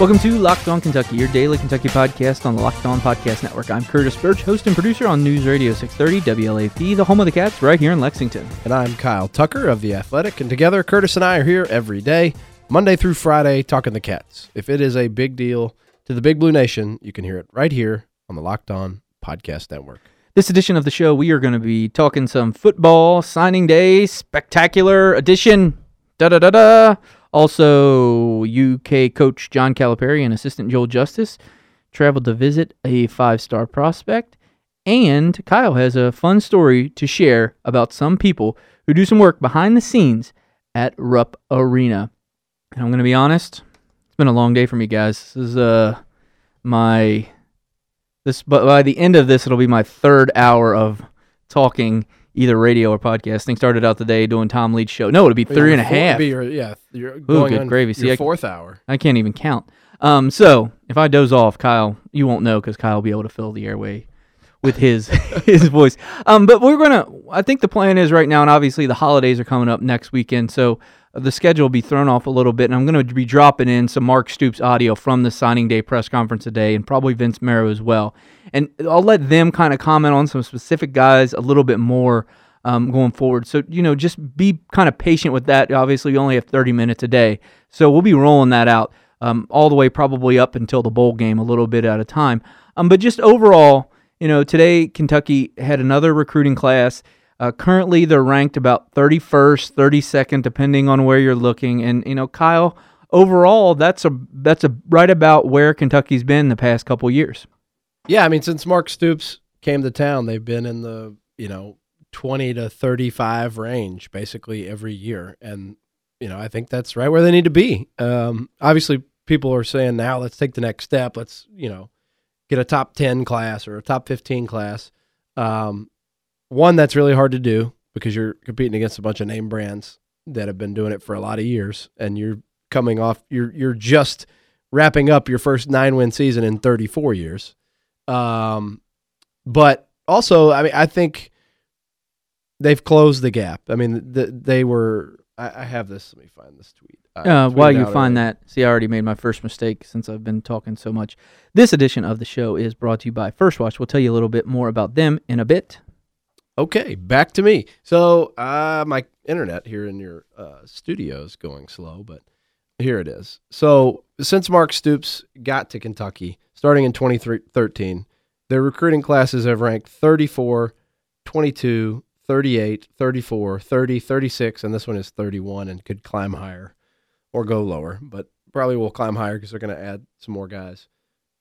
Welcome to Locked On Kentucky, your daily Kentucky podcast on the Locked On Podcast Network. I'm Curtis Burch, host and producer on News Radio 630 WLAP, the home of the Cats, right here in Lexington. And I'm Kyle Tucker of The Athletic. And together, Curtis and I are here every day, Monday through Friday, talking the Cats. If it is a big deal to the Big Blue Nation, you can hear it right here on the Locked On Podcast Network. This edition of the show, we are going to be talking some football, signing day, spectacular edition, da da da da. Also, UK coach John Calipari and assistant Joel Justice traveled to visit a five star prospect. And Kyle has a fun story to share about some people who do some work behind the scenes at Rupp Arena. And I'm going to be honest, it's been a long day for me, guys. This is uh, my. This, but by the end of this, it'll be my third hour of talking either radio or podcasting. Started out the day doing Tom Leach show. No, it'd be three and a half. Be your, yeah, you're Ooh, going good on gravy. See, your I- fourth hour. I can't even count. Um, so if I doze off, Kyle, you won't know because Kyle will be able to fill the airway with his his voice. Um, but we're gonna. I think the plan is right now, and obviously the holidays are coming up next weekend, so the schedule will be thrown off a little bit, and I'm gonna be dropping in some Mark Stoops audio from the signing day press conference today, and probably Vince Marrow as well. And I'll let them kind of comment on some specific guys a little bit more um, going forward. So, you know, just be kind of patient with that. Obviously, we only have 30 minutes a day. So we'll be rolling that out um, all the way probably up until the bowl game, a little bit at a time. Um, but just overall, you know, today Kentucky had another recruiting class. Uh, currently, they're ranked about 31st, 32nd, depending on where you're looking. And, you know, Kyle, overall, that's a that's a right about where Kentucky's been the past couple years. Yeah, I mean, since Mark Stoops came to town, they've been in the, you know, 20 to 35 range basically every year. And, you know, I think that's right where they need to be. Um, obviously, people are saying now, let's take the next step. Let's, you know, get a top 10 class or a top 15 class. Um, one, that's really hard to do because you're competing against a bunch of name brands that have been doing it for a lot of years. And you're coming off, you're, you're just wrapping up your first nine win season in 34 years. Um, but also, I mean, I think they've closed the gap. I mean, the, they were. I, I have this. Let me find this tweet. I Uh, while you find earlier. that, see, I already made my first mistake since I've been talking so much. This edition of the show is brought to you by First Watch. We'll tell you a little bit more about them in a bit. Okay, back to me. So, uh, my internet here in your uh, studio is going slow, but here it is. So, since Mark Stoops got to Kentucky, starting in 2013, their recruiting classes have ranked 34, 22, 38, 34, 30, 36, and this one is 31 and could climb higher or go lower, but probably will climb higher because they're going to add some more guys.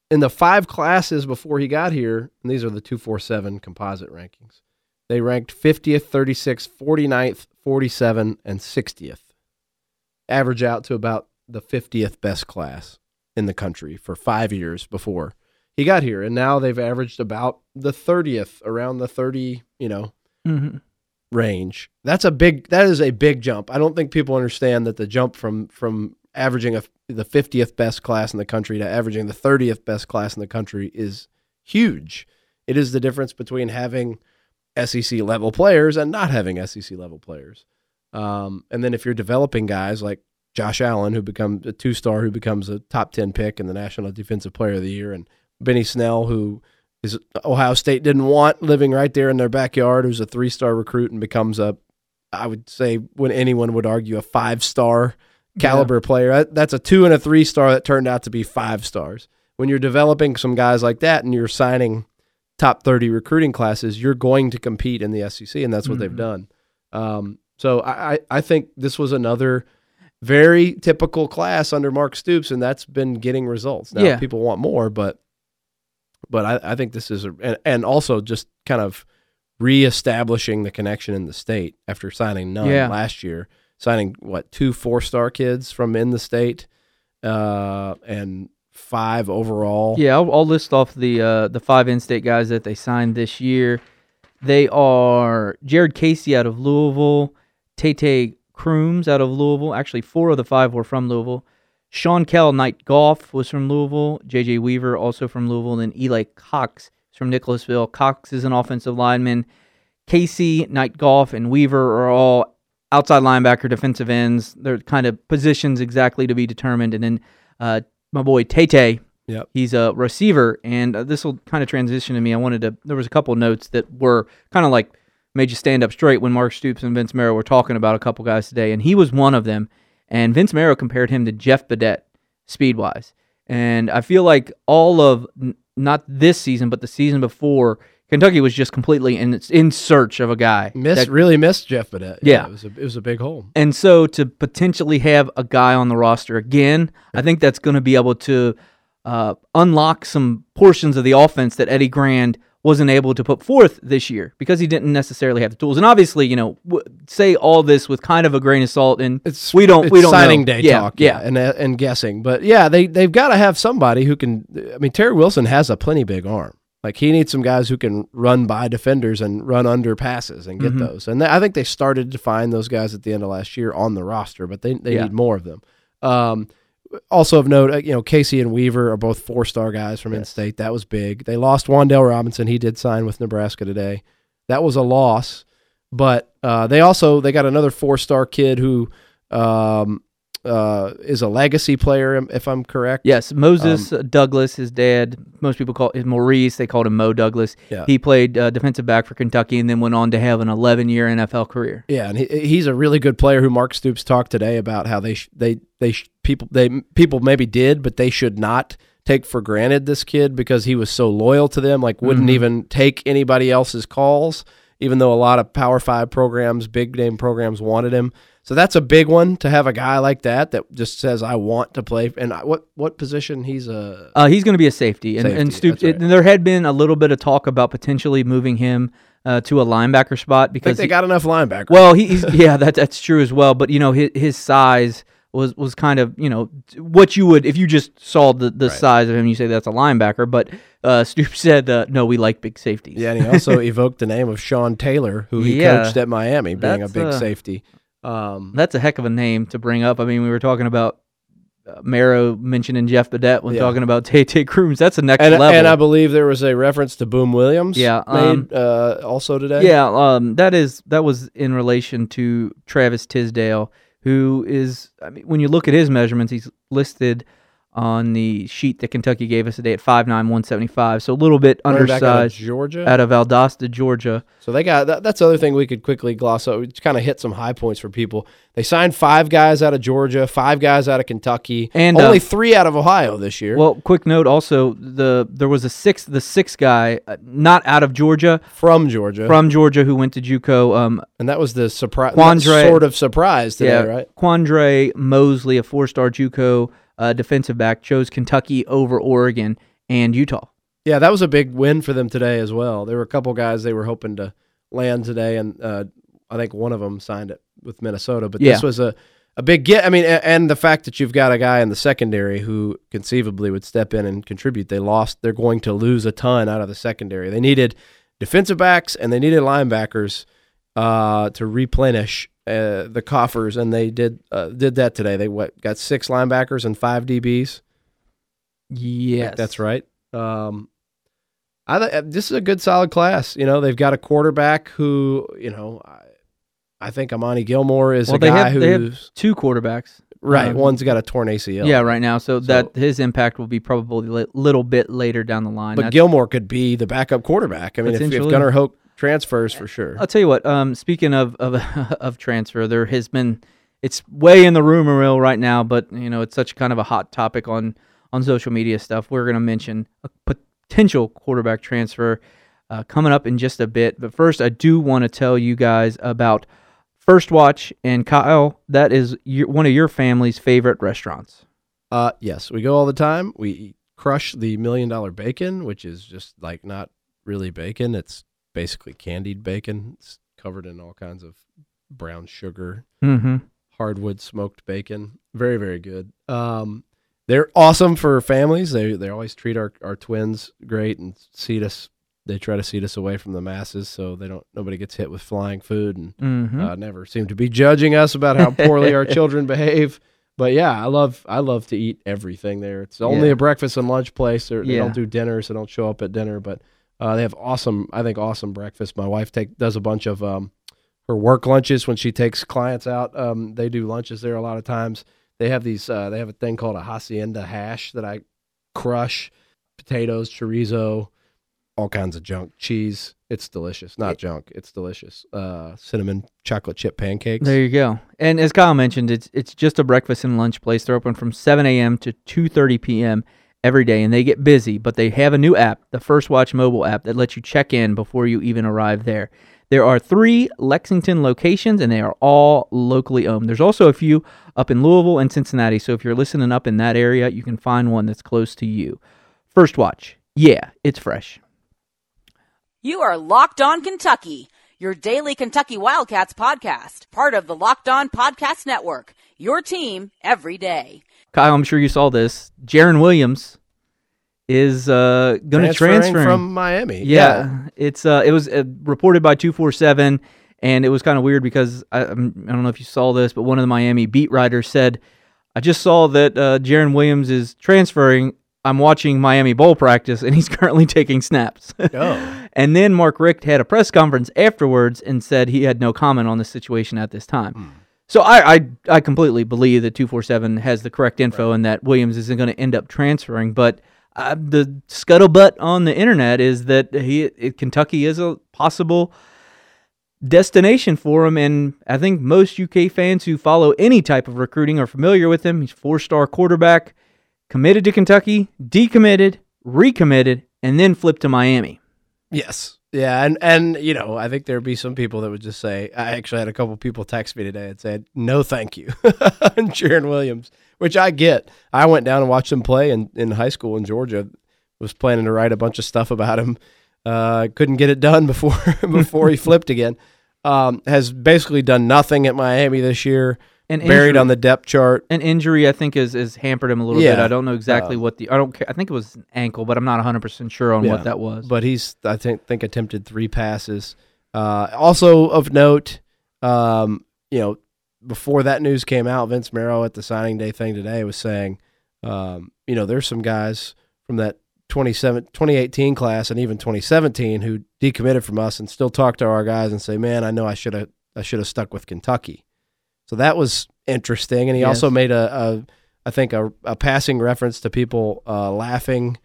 In the five classes before he got here, and these are the 247 composite rankings, they ranked 50th, 36th, 49th, 47, and 60th. Average out to about the 50th best class in the country for five years before he got here. And now they've averaged about the 30th, around the 30, you know, Mm-hmm. range. That's a big that is a big jump. I don't think people understand that the jump from from averaging a, the 50th best class in the country to averaging the 30th best class in the country is huge. It is the difference between having SEC level players and not having SEC level players. Um, and then if you're developing guys like Josh Allen, who becomes a two star, who becomes a top 10 pick in the National Defensive Player of the Year, and Benny Snell, who is Ohio State didn't want living right there in their backyard, who's a three star recruit and becomes a, I would say, when anyone would argue, a five star caliber player. That's a two and a three star that turned out to be five stars. When you're developing some guys like that and you're signing top 30 recruiting classes, you're going to compete in the SEC, and that's what they've Mhm. done. Um, so I, I I think this was another very typical class under Mark Stoops, and that's been getting results. Now Yeah. people want more, but but I, I think this is a and, and also just kind of reestablishing the connection in the state after signing none Yeah. last year, signing what two four star kids from in the state, uh, and five overall. Yeah, I'll, I'll list off the uh, the five in-state guys that they signed this year. They are Jared Casey out of Louisville, Tate Crooms out of Louisville. Actually, four of the five were from Louisville. Shawnkel Knight-Goff, was from Louisville. J.J. Weaver also from Louisville. And then Eli Cox is from Nicholasville. Cox is an offensive lineman. Casey, Knight Golf, and Weaver are all outside linebacker, defensive ends. They're kind of positions exactly to be determined. And then uh, my boy Tay Tay. Yep. He's a receiver, and uh, this will kind of transition to me. I wanted to. There was a couple notes that were kind of like made you stand up straight when Mark Stoops and Vince Marrow were talking about a couple guys today, and he was one of them. And Vince Marrow compared him to Jeff Badet, speed wise. And I feel like all of not this season, but the season before, Kentucky was just completely in in search of a guy. Missed that- really missed Jeff Badet. Yeah. it was a it was a big hole. and so to potentially have a guy on the roster again, I think that's going to be able to uh, unlock some portions of the offense that Eddie Gran wasn't able to put forth this year because he didn't necessarily have the tools. And obviously, you know, w- say all this with kind of a grain of salt. And It's we don't it's we don't signing know. day yeah, talk, yeah, and uh, and guessing, but yeah, they they've got to have somebody who can. I mean, Terry Wilson has a plenty big arm. Like he needs some guys who can run by defenders and run under passes and get Mhm. those. And I think they started to find those guys at the end of last year on the roster, but they they Yeah. need more of them. Um, also of note, uh, you know, Casey and Weaver are both four star guys from Yes. in-state. That was big. They lost Wan'Dale Robinson. He did sign with Nebraska today. That was a loss, but uh, they also they got another four star kid who um, uh, is a legacy player, if I'm correct. Yes, Moses uh, Douglas, his dad. Most people call it Maurice. They called him Mo Douglas. Yeah. He played uh, defensive back for Kentucky and then went on to have an 11-year NFL career. Yeah, and he, he's a really good player. Who Mark Stoops talked today about how they sh- they they sh- people they people maybe did, but they should not take for granted this kid because he was so loyal to them. Like wouldn't Mhm. even take anybody else's calls, even though a lot of Power Five programs, big name programs, wanted him. So that's a big one to have a guy like that that just says I want to play. And I, what what position he's a Uh, he's going to be a safety, and, and Safety, Stoops. that's right. it- there had been a little bit of talk about potentially moving him uh, to a linebacker spot because they he- got enough linebackers. well, he, he's yeah, that that's true as well. But you know, his his size was was kind of you know what you would if you just saw the the Right. size of him, you say that's a linebacker. But uh, Stoops said uh, no, we like big safeties. Yeah, and he also evoked the name of Sean Taylor, who he Yeah. coached at Miami, being a big uh, safety. Um, That's a heck of a name to bring up. I mean, we were talking about uh, Marrow mentioning Jeff Badet when Yeah. talking about Tay Tay Crooms. That's the next and, level. and I believe there was a reference to Boom Williams. Yeah, made um, uh, also today. Yeah, um, that is that was in relation to Travis Tisdale, who is. I mean, when you look at his measurements, he's listed on the sheet that Kentucky gave us today at five nine one seventy five, so a little bit Running back out of undersized Georgia. out of Valdosta, Georgia. so they got that, that's the other thing we could quickly gloss over. Just Kind of hit some high points for people. They signed five guys out of Georgia, five guys out of Kentucky, And, only uh, three out of Ohio this year. Well, quick note also the there was a six the sixth guy uh, not out of Georgia from Georgia, from Georgia who went to JUCO. Um, and that was the surprise. Quandre- Sort of surprise today, yeah, right? Quandre Mosley, a four star JUCO uh, defensive back, chose Kentucky over Oregon and Utah. Yeah, that was a big win for them today as well. There were a couple guys they were hoping to land today, and uh, I think one of them signed it with Minnesota. But this was a, a big get. I mean, a- and the fact that you've got a guy in the secondary who conceivably would step in and contribute. They lost. They're going to lose a ton out of the secondary. They needed defensive backs and they needed linebackers uh, to replenish uh, the coffers, and they did uh, did that today. They what, got six linebackers and five DBs. Yes, that's right. Um, I th- this is a good solid class. You know, they've got a quarterback who, you know, I, I think Amani Gilmore is Well, a guy have- they have who's Two quarterbacks. right. um, One's got a torn ACL. Yeah, right now. So, So- that his impact will be probably a little bit later down the line. but That's- Gilmore could be the backup quarterback. I mean, if, if. Gunnar Hoke transfers for sure. I'll tell you what. Um, speaking of of of transfer, there has been it's way in the rumor mill right now, but you know it's such kind of a hot topic on on social media stuff. We're going to mention a potential quarterback transfer uh, coming up in just a bit. But first, I do want to tell you guys about First Watch and Kyle. That is your, one of your family's favorite restaurants. Uh, yes, we go all the time. We crush the million dollar bacon, which is just like not really bacon. It's basically candied bacon. It's covered in all kinds of brown sugar Mm-hmm. hardwood smoked bacon. Very, very good. Um, they're awesome for families. They they always treat our, our twins great and seat us. They try to seat us away from the masses so they don't nobody gets hit with flying food and Mm-hmm. uh, never seem to be judging us about how poorly our children behave. But yeah, I love I love to eat everything there. It's only Yeah. a breakfast and lunch place. They're, They Yeah. don't do dinners. They don't show up at dinner, but uh, they have awesome. I think awesome breakfast. My wife take does a bunch of um, her work lunches when she takes clients out. Um, they do lunches there a lot of times. They have these. Uh, they have a thing called a hacienda hash that I crush. Potatoes, chorizo, all kinds of junk, cheese. It's delicious. Not junk. It's delicious. Uh, cinnamon chocolate chip pancakes. There you go. And as Kyle mentioned, it's it's just a breakfast and lunch place. They're open from 7 a.m. to 2:30 p.m. every day, and they get busy. But they have a new app, the First Watch mobile app, that lets you check in before you even arrive there. There are three Lexington locations, and they are all locally owned. There's also a few up in Louisville and Cincinnati. So if you're listening up in that area, you can find one that's close to you. First Watch, yeah, it's fresh. You are Locked On Kentucky, your daily Kentucky Wildcats podcast, part of the Locked On Podcast Network. Your team every day. Kyle, I'm sure you saw this. Jarren Williams is uh, going to transfer from Miami. Yeah, it's uh, it was uh, reported by two four seven, and it was kind of weird because I, I'm- don't know if you saw this, but one of the Miami beat writers said, "I just saw that uh, Jarren Williams is transferring. I'm watching Miami bowl practice, and he's currently taking snaps." Oh. and then Mark Richt had a press conference afterwards and said he had no comment on the situation at this time. So I, I I completely believe that two four seven has the correct info and that Williams isn't going to end up transferring. But uh, the scuttlebutt on the internet is that he it, Kentucky is a possible destination for him, and I think most UK fans who follow any type of recruiting are familiar with him. He's four star quarterback, committed to Kentucky, decommitted, recommitted, and then flipped to Miami. Yes. Yeah, and and you know, I think there'd be some people that would just say. I actually had a couple people text me today and said, "No, thank you," and Jarren Williams, which I get. I went down and watched him play in in high school in Georgia. Was planning to write a bunch of stuff about him. Uh, couldn't get it done before before he flipped again. Um, has basically done nothing at Miami this year. And buried injury- on the depth chart. An injury, I think, is has hampered him a little bit. I don't know exactly Uh, what the I don't care. I think it was an ankle, but I'm not 100 percent sure on Yeah. what that was. but he's I think think attempted three passes. Uh, also of note, um, you know, before that news came out, Vince Marrow at the signing day thing today was saying, um, you know, there's some guys from that 27, 2018 class and even 2017 who decommitted from us and still talk to our guys and say, man, I know I should have I should have stuck with Kentucky. So that was interesting, and he also made a, a I think a, a passing reference to people uh, laughing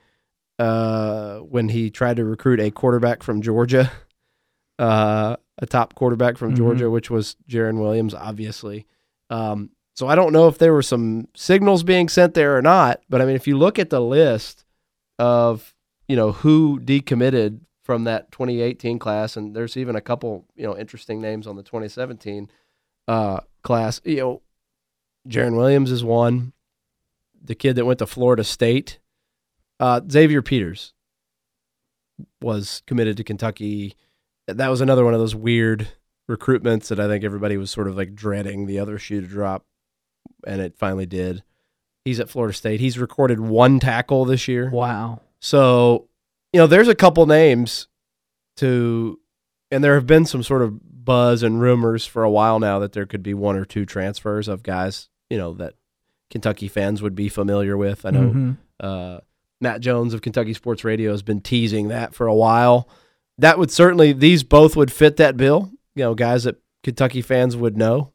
uh, when he tried to recruit a quarterback from Georgia, uh, a top quarterback from Mhm. Georgia, which was Jarren Williams, obviously. Um, so I don't know if there were some signals being sent there or not, but I mean, if you look at the list of you know who decommitted from that 2018 class, and there's even a couple you know interesting names on the 2017 uh, class. You know, Jarren Williams is one. The kid that went to Florida State, uh, Xavier Peters, was committed to Kentucky. That was another one of those weird recruitments that I think everybody was sort of like dreading the other shoe to drop, and it finally did. He's at Florida State. He's recorded one tackle this year. wow. So, you know, there's a couple names to, and there have been some sort of buzz and rumors for a while now that there could be one or two transfers of guys, you know, that Kentucky fans would be familiar with. I know Mhm. uh, Matt Jones of Kentucky Sports Radio has been teasing that for a while. That would certainly, these both would fit that bill. You know, guys that Kentucky fans would know.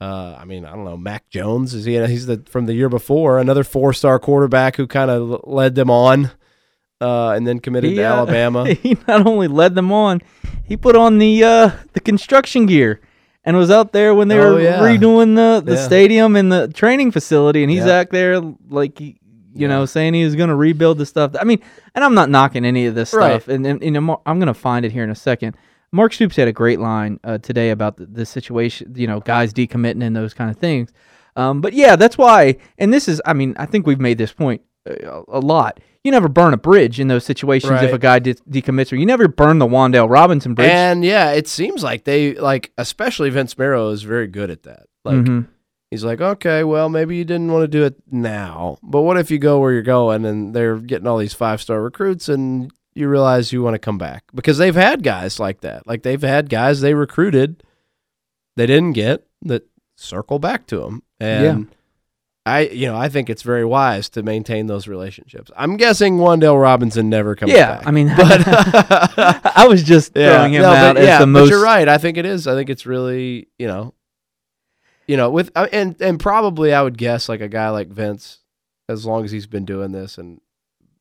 Uh, I mean, I don't know. Mac Jones is he? He's the from the year before, another four-star quarterback who kind of led them on, uh, and then committed He, to Alabama. he not only led them on, he put on the uh, the construction gear and was out there when they Oh, were yeah. redoing the, the Yeah. stadium and the training facility, and he's Yeah. out there like he- you know saying he was going to rebuild the stuff. I mean, and I'm not knocking any of this Right. stuff, and, and you know Mar- I'm going to find it here in a second. Mark Stoops had a great line uh, today about the, the situation, you know, guys decommitting and those kind of things. Um, but yeah, that's why. And this is, I mean, I think we've made this point a lot. You never burn a bridge in those situations if a guy de- decommits, or you never burn the Wan'Dale Robinson bridge. And yeah, it seems like they like, especially Vince Marrow is very good at that. Like, Mhm. He's like, okay, well, maybe you didn't want to do it now, but what if you go where you're going and they're getting all these five star recruits and you realize you want to come back? Because they've had guys like that. Like they've had guys they recruited, they didn't get that circle back to them. And I, you know, I think it's very wise to maintain those relationships. I'm guessing Wan'Dale Robinson never comes yeah, back. I mean, but I was just throwing him no, out but, as yeah, the but you're right. I think it is. I think it's really, you know, you know, with uh, and and probably I would guess like a guy like Vince, as long as he's been doing this and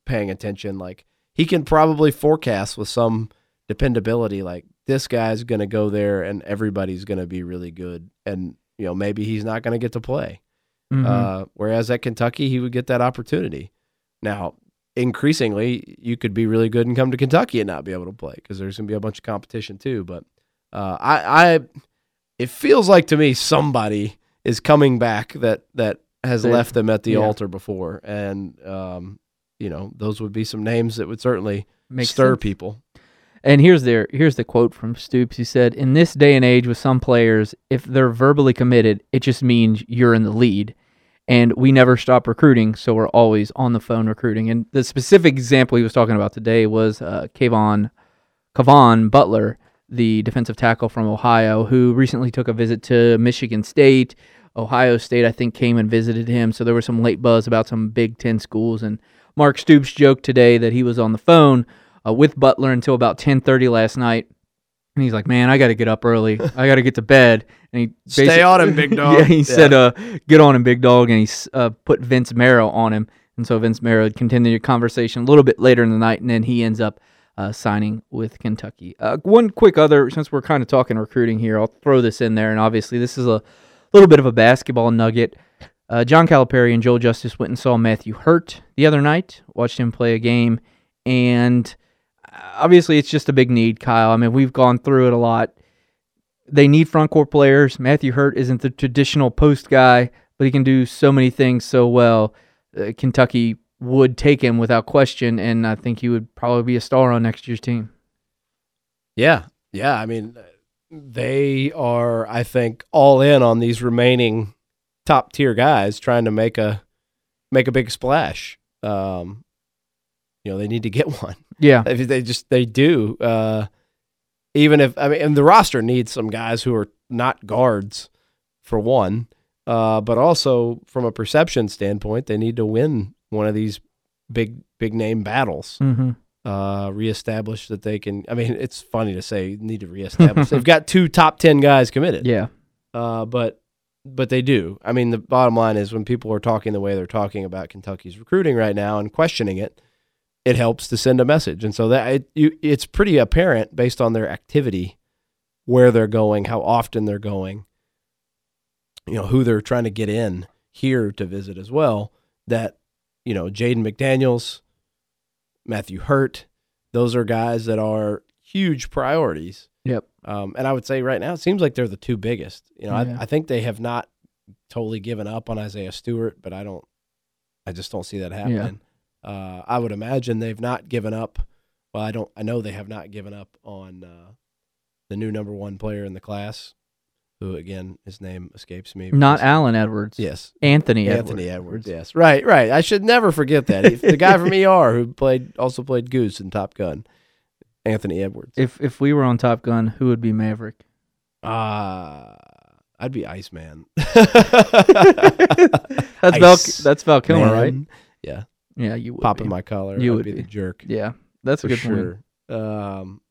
paying attention, like he can probably forecast with some dependability, like this guy's going to go there and everybody's going to be really good, and you know maybe he's not going to get to play. Mhm. Uh, whereas at Kentucky, he would get that opportunity. Now, increasingly, you could be really good and come to Kentucky and not be able to play because there's going to be a bunch of competition too. But uh, I, I, it feels like to me somebody is coming back that that has They- left them at the yeah. altar before, and um, you know those would be some names that would certainly Makes stir sense. people. And here's their here's the quote from Stoops. He said, "In this day and age, with some players, if they're verbally committed, it just means you're in the lead, and we never stop recruiting, so we're always on the phone recruiting." And the specific example he was talking about today was uh, Kayvon Kavon Butler, the defensive tackle from Ohio, who recently took a visit to Michigan State. Ohio State, I think, came and visited him, so there was some late buzz about some Big Ten schools. And Mark Stoops joked today that he was on the phone uh, with Butler until about 10:30 last night. And he's like, "Man, I got to get up early. I got to get to bed." And he Stay on him, big dog. yeah, he Yeah. said, "Uh, get on him, big dog." And he uh, put Vince Marrow on him, and so Vince Marrow continued the conversation a little bit later in the night, and then he ends up uh, signing with Kentucky. Uh, one quick other, since we're kind of talking recruiting here, I'll throw this in there, and obviously this is a little bit of a basketball nugget. Uh, John Calipari and Joel Justice went and saw Matthew Hurt the other night, watched him play a game, and obviously it's just a big need, Kyle. I mean, we've gone through it a lot. They need front court players. Matthew Hurt isn't the traditional post guy, but he can do so many things so well. Uh, Kentucky would take him without question, and I think he would probably be a star on next year's team. Yeah, yeah. I mean, they are, I think, all in on these remaining top tier guys trying to make a make a big splash. Um, you know, they need to get one. Yeah, If they just they do. Uh, even if I mean, and the roster needs some guys who are not guards, for one. Uh, but also from a perception standpoint, they need to win one of these big big name battles mm-hmm. uh, reestablish that they can. I mean, it's funny to say need to reestablish. They've got two top ten guys committed, yeah, uh, but but they do. I mean, the bottom line is when people are talking the way they're talking about Kentucky's recruiting right now and questioning it, it helps to send a message, and so that it, you, it's pretty apparent based on their activity where they're going, how often they're going, you know, who they're trying to get in here to visit as well. That you know, Jaden McDaniels, Matthew Hurt, those are guys that are huge priorities. Yep. Um, and I would say right now, it seems like they're the two biggest. You know, Yeah. I, I think they have not totally given up on Isaiah Stewart, but I don't, I just don't see that happening. Uh, I would imagine they've not given up. Well, I don't, I know they have not given up on uh, the new number one player in the class, who again, his name escapes me. not Allen Edwards. Yes, Anthony. Anthony Edwards. Edwards. Yes, right, right. I should never forget that. The guy from ER who played also played Goose in Top Gun, Anthony Edwards. If if we were on Top Gun, who would be Maverick? Uh I'd be Iceman. That's Val. That's Val Kilmer, right? Yeah, Yeah, you would. popping be. my collar. You I'd would be, be. the jerk. Yeah, that's a good point. sure. Um,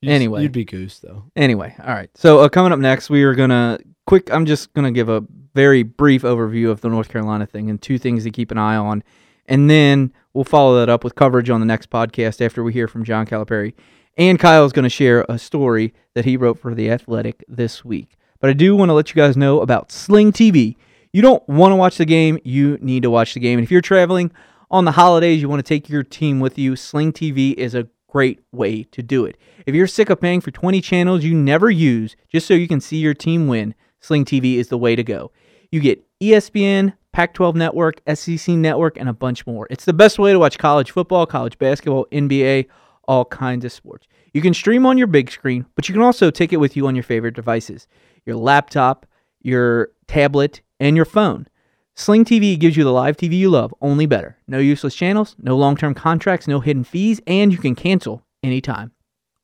you'd- Anyway. you'd be Goose though. Anyway, all right. So uh, coming up next, we are gonna quick. I'm just gonna give a very brief overview of the North Carolina thing and two things to keep an eye on, and then we'll follow that up with coverage on the next podcast after we hear from John Calipari. And Kyle is going to share a story that he wrote for the Athletic this week. But I do want to let you guys know about Sling TV. You don't want to watch the game, you need to watch the game. And if you're traveling on the holidays, you want to take your team with you, Sling TV is a great way to do it. If you're sick of paying for 20 channels you never use just so you can see your team win, Sling TV is the way to go. You get ESPN, Pac 12 Network, SEC Network, and a bunch more. It's the best way to watch college football, college basketball, NBA, all kinds of sports. You can stream on your big screen, but you can also take it with you on your favorite devices your laptop, your tablet, and your phone. Sling TV gives you the live TV you love, only better. No useless channels, no long term contracts, no hidden fees, and you can cancel anytime.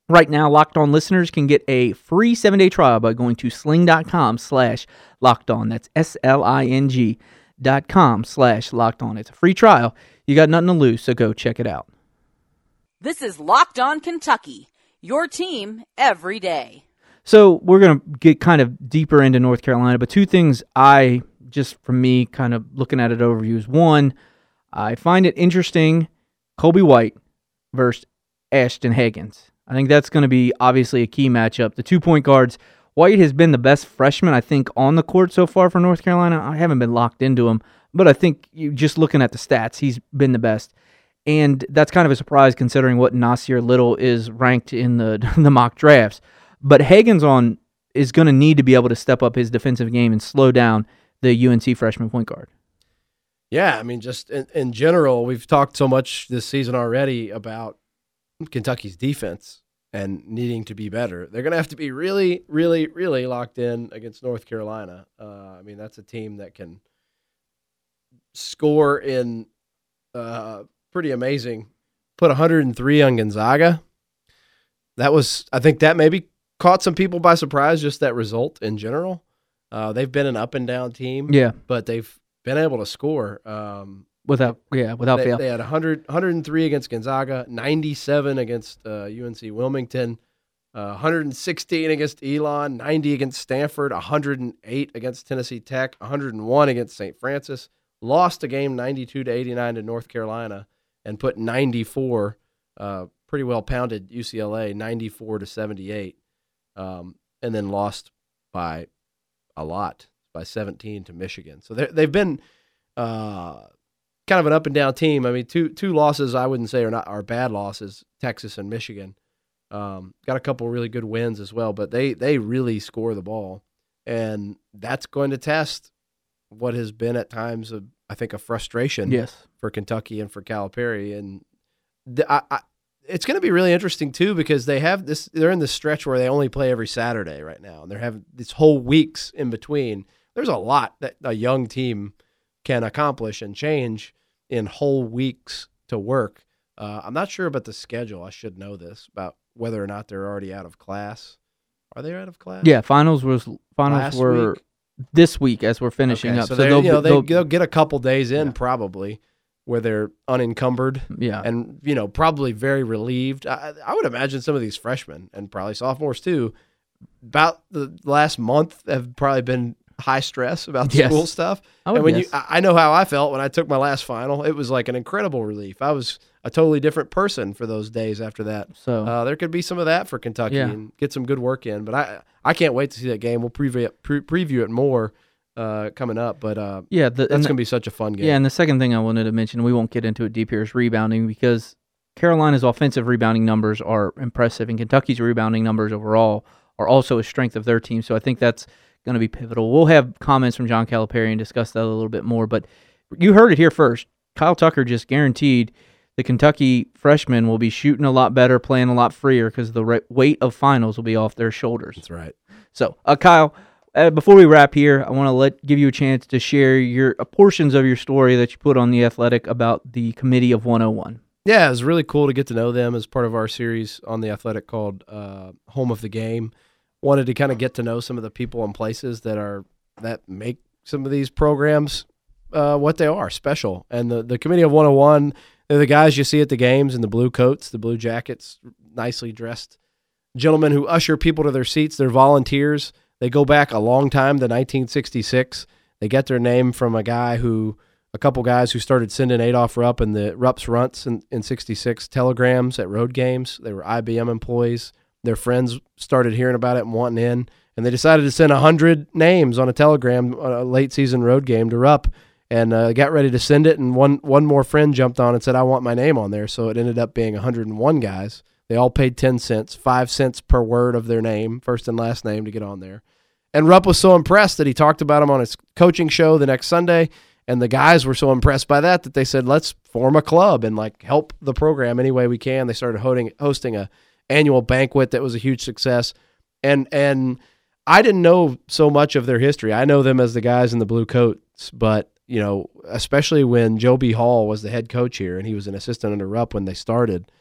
Right now, Locked On listeners can get a free seven day trial by going to sling.com slash locked on. That's S L I N G dot com slash locked on. It's a free trial. You got nothing to lose, so go check it out. This is Locked On Kentucky, your team every day. So we're gonna get kind of deeper into North Carolina, but two things I just from me kind of looking at it overviews. One, I find it interesting, Coby White versus Ashton Hagans. I think that's going to be obviously a key matchup. The two point guards. White has been the best freshman, I think, on the court so far for North Carolina. I haven't been locked into him, but I think just looking at the stats, he's been the best. And that's kind of a surprise considering what Nassir Little is ranked in the the mock drafts. But Hagans on is going to need to be able to step up his defensive game and slow down the UNC freshman point guard. Yeah, I mean, just in, in general, we've talked so much this season already about Kentucky's defense and needing to be better. They're going to have to be really, really, really locked in against North Carolina. Uh, I mean, that's a team that can score in uh, pretty amazing. Put 103 on Gonzaga. That was, I think, that maybe caught some people by surprise. Just that result in general. Uh, they've been an up and down team. Yeah, but they've been able to score. Um, without yeah without they, fail. They had 100, 103 against Gonzaga, 97 against uh, UNC Wilmington, uh, 116 against Elon, 90 against Stanford, 108 against Tennessee Tech, 101 against St. Francis. Lost a game 92 to 89 to North Carolina and put 94, uh, pretty well pounded UCLA 94 to 78, um, and then lost by a lot by 17 to Michigan. So they've been uh, kind of an up and down team. I mean, two two losses I wouldn't say are not are bad losses. Texas and Michigan um, got a couple really good wins as well, but they they really score the ball, and that's going to test what has been at times a, I think a frustration yes. for Kentucky and for Calipari, and I, I, it's going to be really interesting too because they have this they're in the stretch where they only play every Saturday right now, and they're having these whole weeks in between. There's a lot that a young team can accomplish and change in whole weeks to work. Uh, I'm not sure about the schedule. I should know this about whether or not they're already out of class. Are they out of class? Yeah, finals was finals Last were week? this week as we're finishing Okay, up. So, So, they'll, you know, they, they'll- they'll get a couple days in Yeah. probably where they're unencumbered yeah, and you know probably very relieved. I, I would imagine some of these freshmen and probably sophomores too, about the last month have probably been high stress about the Yes. school stuff. I would and when guess. you, I I know how I felt when I took my last final. It was like an incredible relief. I was a totally different person for those days after that. so Uh, there could be some of that for Kentucky Yeah. and get some good work in. But I I can't wait to see that game. We'll preview it, pre- preview it more uh, coming up. But uh, yeah, the, that's going to be such a fun game. Yeah, and the second thing I wanted to mention, we won't get into it deep here, is rebounding because Carolina's offensive rebounding numbers are impressive, and Kentucky's rebounding numbers overall are also a strength of their team. So I think that's going to be pivotal. We'll have comments from John Calipari and discuss that a little bit more. But you heard it here first. Kyle Tucker just guaranteed the Kentucky freshmen will be shooting a lot better, playing a lot freer because the re- weight of finals will be off their shoulders. that's right. So, uh, Kyle, uh, before we wrap here, I want to let give you a chance to share your uh, portions of your story that you put on the Athletic about the Committee of 101. Yeah, it was really cool to get to know them as part of our series on the Athletic called uh, Home of the Game. Wanted to kind of get to know some of the people and places that are that make some of these programs uh, what they are special. And the the committee of 101, they're the guys you see at the games in the blue coats, the blue jackets, nicely dressed gentlemen who usher people to their seats. They're volunteers. They go back a long time to 1966. They get their name from a guy who, a couple guys who started sending Adolph Rupp and the Rupp's Runts in, in 66 telegrams at road games. They were IBM employees. Their friends started hearing about it and wanting in, and they decided to send 100 names on a telegram on a late season road game to Rupp and uh, got ready to send it. And one, one more friend jumped on and said, I want my name on there. So it ended up being 101 guys. They all paid 10 cents, 5 cents per word of their name, first and last name, to get on there. And Rupp was so impressed that he talked about him on his coaching show the next Sunday. And the guys were so impressed by that that they said, let's form a club and like help the program any way we can. They started hosting, hosting a annual banquet that was a huge success. And, and I didn't know so much of their history. I know them as the guys in the blue coats, but you know, especially when Joe B. Hall was the head coach here and he was an assistant under Rupp when they started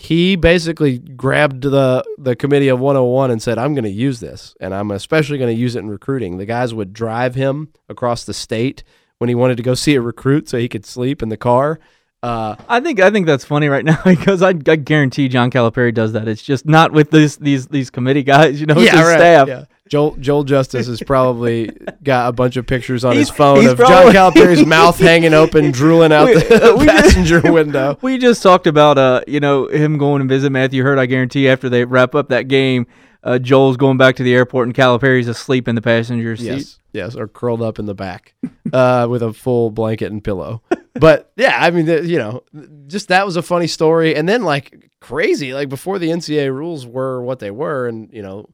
he basically grabbed the the committee of 101 and said i'm going to use this and i'm especially going to use it in recruiting the guys would drive him across the state when he wanted to go see a recruit so he could sleep in the car Uh, I think I think that's funny right now because I, I guarantee John Calipari does that. It's just not with this these these committee guys, you know, with his staff. Yeah. Joel Joel Justice has probably got a bunch of pictures on his phone of probably- John Calipari's mouth hanging open, drooling out We- the we just- passenger window. We just talked about uh, you know, him going and visit Matthew Hurt. I guarantee after they wrap up that game, uh, Joel's going back to the airport and Calipari's asleep in the passenger seat. Yes, yes, or curled up in the back uh, with a full blanket and pillow. But yeah, I mean, the, you know, just that was a funny story. And then like crazy, like before the NCAA rules were what they were, and you know,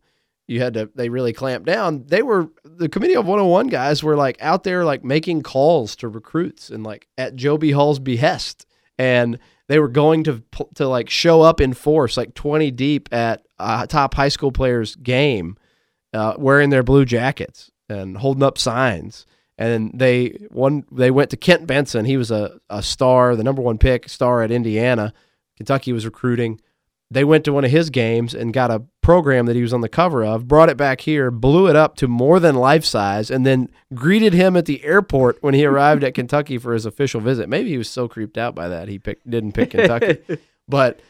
you had to they really clamped down. They were the committee of 101 guys were like out there like making calls to recruits and like at Joe B. Hall's behest, and they were going to to like show up in force like 20 deep at a top high school players game uh, wearing their blue jackets and holding up signs. And they one they went to Kent Benson. He was a, a star, the number one pick star at Indiana. Kentucky was recruiting. They went to one of his games and got a program that he was on the cover of, brought it back here, blew it up to more than life size, and then greeted him at the airport when he arrived at Kentucky for his official visit. Maybe he was so creeped out by that he picked, didn't pick Kentucky. but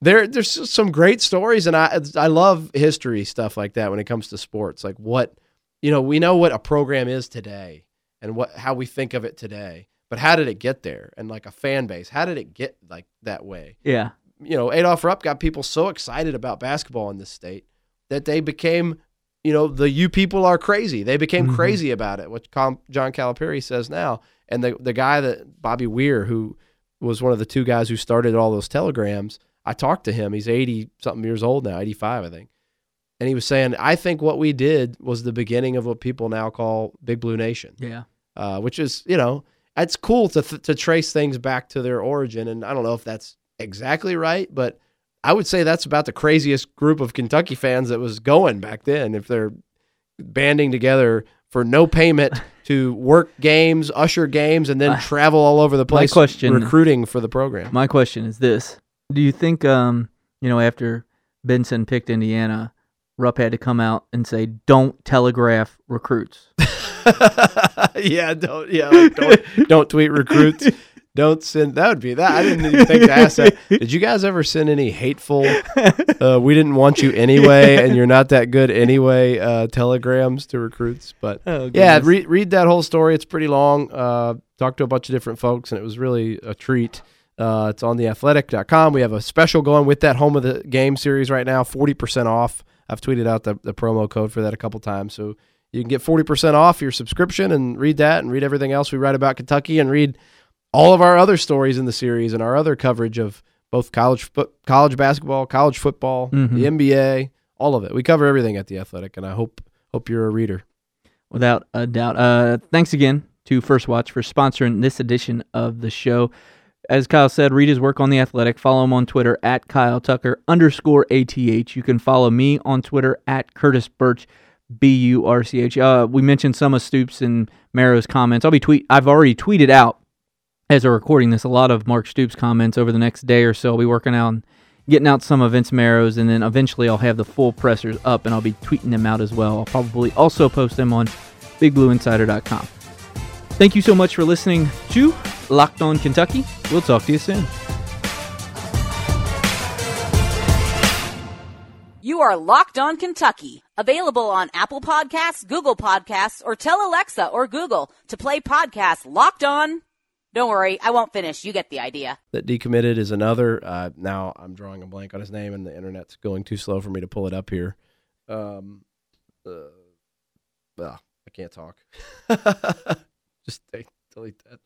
there there's some great stories and I I love history stuff like that when it comes to sports. Like what you know, we know what a program is today and what how we think of it today. But how did it get there? And like a fan base, how did it get like that way? Yeah. You know, Adolph Rupp got people so excited about basketball in this state that they became, you know, the you people are crazy. They became Mhm. crazy about it, which John Calipari says now. And the the guy that Bobby Weir, who was one of the two guys who started all those telegrams, I talked to him. He's 80 something years old now, 85, I think. And he was saying, I think what we did was the beginning of what people now call Big Blue Nation, Yeah. uh, which is, you know, it's cool to, th- to trace things back to their origin. And I don't know if that's exactly right, but I would say that's about the craziest group of Kentucky fans that was going back then. If they're banding together for no payment to work games, usher games, and then Uh, travel all over the my place question- recruiting for the program. My question is this: Do you think, um, you know, after Benson picked Indiana, Rupp had to come out and say, "Don't telegraph recruits"? yeah, don't yeah, like, don't don't tweet recruits. Don't send that would be that. I didn't even think to ask that. Did you guys ever send any hateful uh, we didn't want you anyway and you're not that good anyway uh, telegrams to recruits? But Oh, yeah, read read that whole story. It's pretty long. Uh, talked to a bunch of different folks and it was really a treat. Uh, it's on theathletic.com. We have a special going with that home of the game series right now, 40% off. I've tweeted out the, the promo code for that a couple times. So you can get 40% off your subscription and read that and read everything else we write about Kentucky and read all of our other stories in the series and our other coverage of both college fo- college basketball, college football, Mhm. the NBA, all of it. We cover everything at the Athletic, and I hope hope you're a reader. Without a doubt. Uh, thanks again to First Watch for sponsoring this edition of the show. As Kyle said, read his work on The Athletic. Follow him on Twitter at Kyle Tucker underscore ATH. You can follow me on Twitter at Curtis Burch, B U R C H. Uh, we mentioned some of Stoops and Marrow's comments. I'll be tweet. I've already tweeted out as we're recording this a lot of Mark Stoops comments over the next day or so. I'll be working out and getting out some of Vince Marrow's, and then eventually I'll have the full pressers up and I'll be tweeting them out as well. I'll probably also post them on BigBlueInsider.com. Thank you so much for listening to Locked On Kentucky. We'll talk to you soon. You are Locked On Kentucky, available on Apple Podcasts, Google Podcasts, or tell Alexa or Google to play podcast Locked On. Don't worry, I won't finish. You get the idea. That decommitted is another. Uh, now I'm drawing a blank on his name, and the internet's going too slow for me to pull it up here. Um, uh, well, I can't talk. just delete that.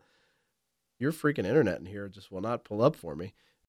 Your freaking internet in here just will not pull up for me.